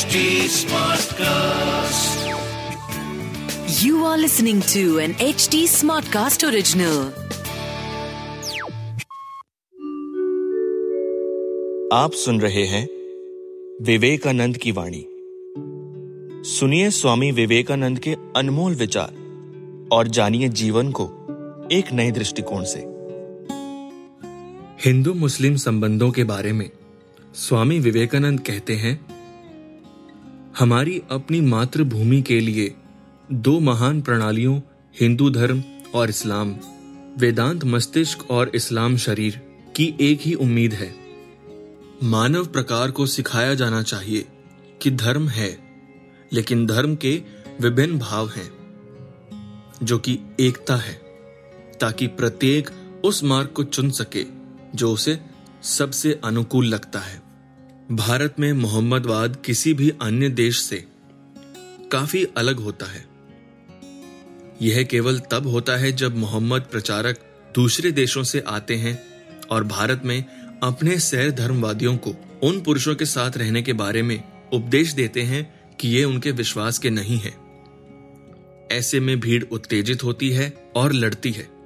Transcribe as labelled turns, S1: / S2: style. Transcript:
S1: HD Smartcast.
S2: You are listening to an HD Smartcast original.
S3: आप सुन रहे हैं विवेकानंद की वाणी सुनिए स्वामी विवेकानंद के अनमोल विचार और जानिए जीवन को एक नए दृष्टिकोण से
S4: हिंदू मुस्लिम संबंधों के बारे में स्वामी विवेकानंद कहते हैं हमारी अपनी मातृभूमि के लिए दो महान प्रणालियों, हिंदू धर्म और इस्लाम, वेदांत मस्तिष्क और इस्लाम शरीर, की एक ही उम्मीद है। मानव प्रकार को सिखाया जाना चाहिए कि धर्म है, लेकिन धर्म के विभिन्न भाव हैं, जो कि एकता है, ताकि प्रत्येक उस मार्ग को चुन सके, जो उसे सबसे अनुकूल लगता है। भारत में मोहम्मदवाद किसी भी अन्य देश से काफ़ी अलग होता है। यह केवल तब होता है जब मोहम्मद प्रचारक दूसरे देशों से आते हैं और भारत में अपने सैर धर्मवादियों को उन पुरुषों के साथ रहने के बारे में उपदेश देते हैं कि ये उनके विश्वास के नहीं है। ऐसे में भीड़ उत्तेजित होती है और लड़ती है।